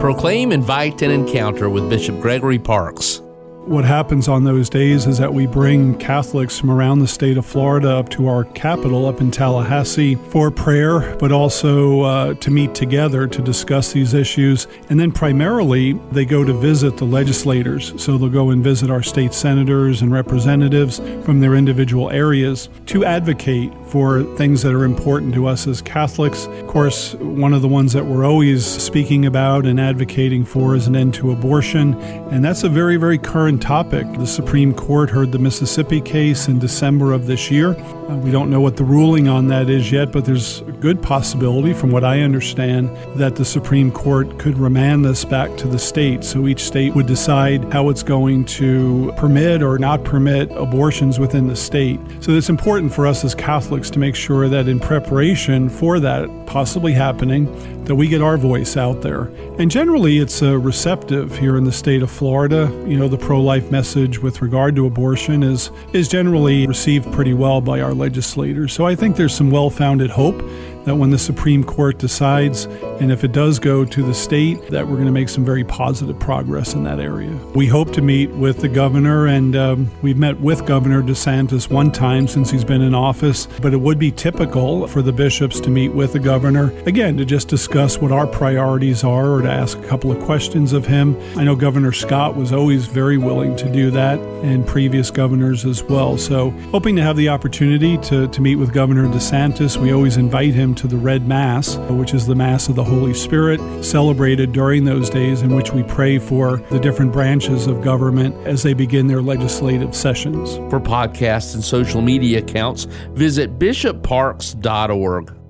Proclaim, invite, and encounter with Bishop Gregory Parkes. What happens on those days is that we bring Catholics from around the state of Florida up to our capital, up in Tallahassee, for prayer, but also uh, to meet together to discuss these issues. And then primarily, they go to visit the legislators. So they'll go and visit our state senators and representatives from their individual areas to advocate for things that are important to us as Catholics. Of course, one of the ones that we're always speaking about and advocating for is an end to abortion. And that's a very, very current topic. The Supreme Court heard the Mississippi case in December of this year. Uh, we don't know what the ruling on that is yet, but there's good possibility, from what I understand, that the Supreme Court could remand this back to the state. So each state would decide how it's going to permit or not permit abortions within the state. So it's important for us as Catholics to make sure that in preparation for that possibly happening, that we get our voice out there. And generally, it's uh, receptive here in the state of Florida. You know, the pro-life message with regard to abortion is is generally received pretty well by our legislators. So I think there's some well-founded hope that when the Supreme Court decides, and if it does go to the state, that we're going to make some very positive progress in that area. We hope to meet with the governor, and um, we've met with Governor DeSantis one time since he's been in office, but it would be typical for the bishops to meet with the governor, again, to just discuss what our priorities are or to ask a couple of questions of him. I know Governor Scott was always very willing to do that, and previous governors as well. So, hoping to have the opportunity to, to meet with Governor DeSantis. We always invite him to the Red Mass, which is the Mass of the Holy Spirit, celebrated during those days in which we pray for the different branches of government as they begin their legislative sessions. For podcasts and social media accounts, visit bishopparkes.org.